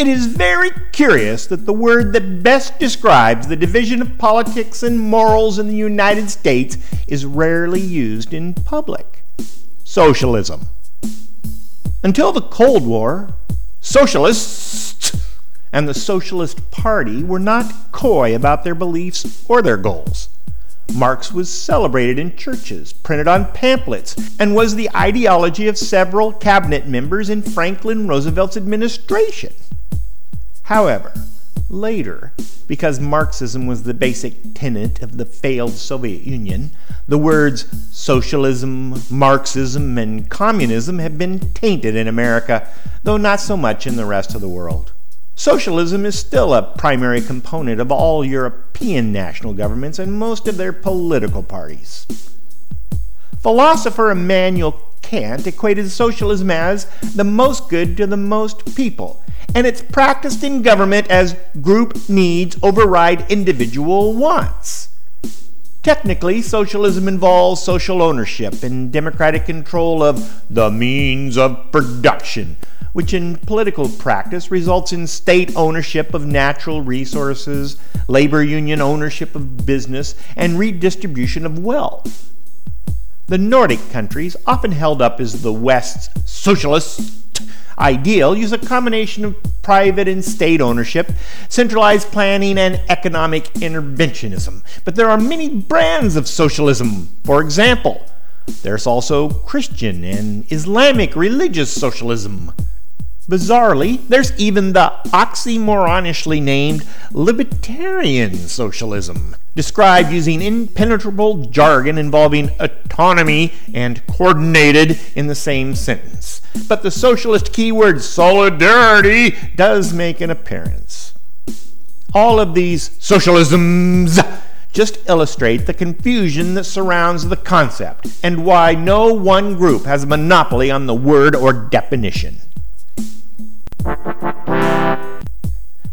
It is very curious that the word that best describes the division of politics and morals in the United States is rarely used in public socialism. Until the Cold War, socialists and the Socialist Party were not coy about their beliefs or their goals. Marx was celebrated in churches, printed on pamphlets, and was the ideology of several cabinet members in Franklin Roosevelt's administration. However, later, because Marxism was the basic tenet of the failed Soviet Union, the words socialism, Marxism, and communism have been tainted in America, though not so much in the rest of the world. Socialism is still a primary component of all European national governments and most of their political parties. Philosopher Immanuel Kant equated socialism as the most good to the most people and it's practiced in government as group needs override individual wants. Technically, socialism involves social ownership and democratic control of the means of production, which in political practice results in state ownership of natural resources, labor union ownership of business, and redistribution of wealth. The Nordic countries, often held up as the West's socialist ideal use a combination of private and state ownership, centralized planning, and economic interventionism. But there are many brands of socialism. For example, there's also Christian and Islamic religious socialism. Bizarrely, there's even the oxymoronishly named libertarian socialism, described using impenetrable jargon involving autonomy and coordinated in the same sentence. But the socialist keyword solidarity does make an appearance. All of these socialisms just illustrate the confusion that surrounds the concept and why no one group has a monopoly on the word or definition.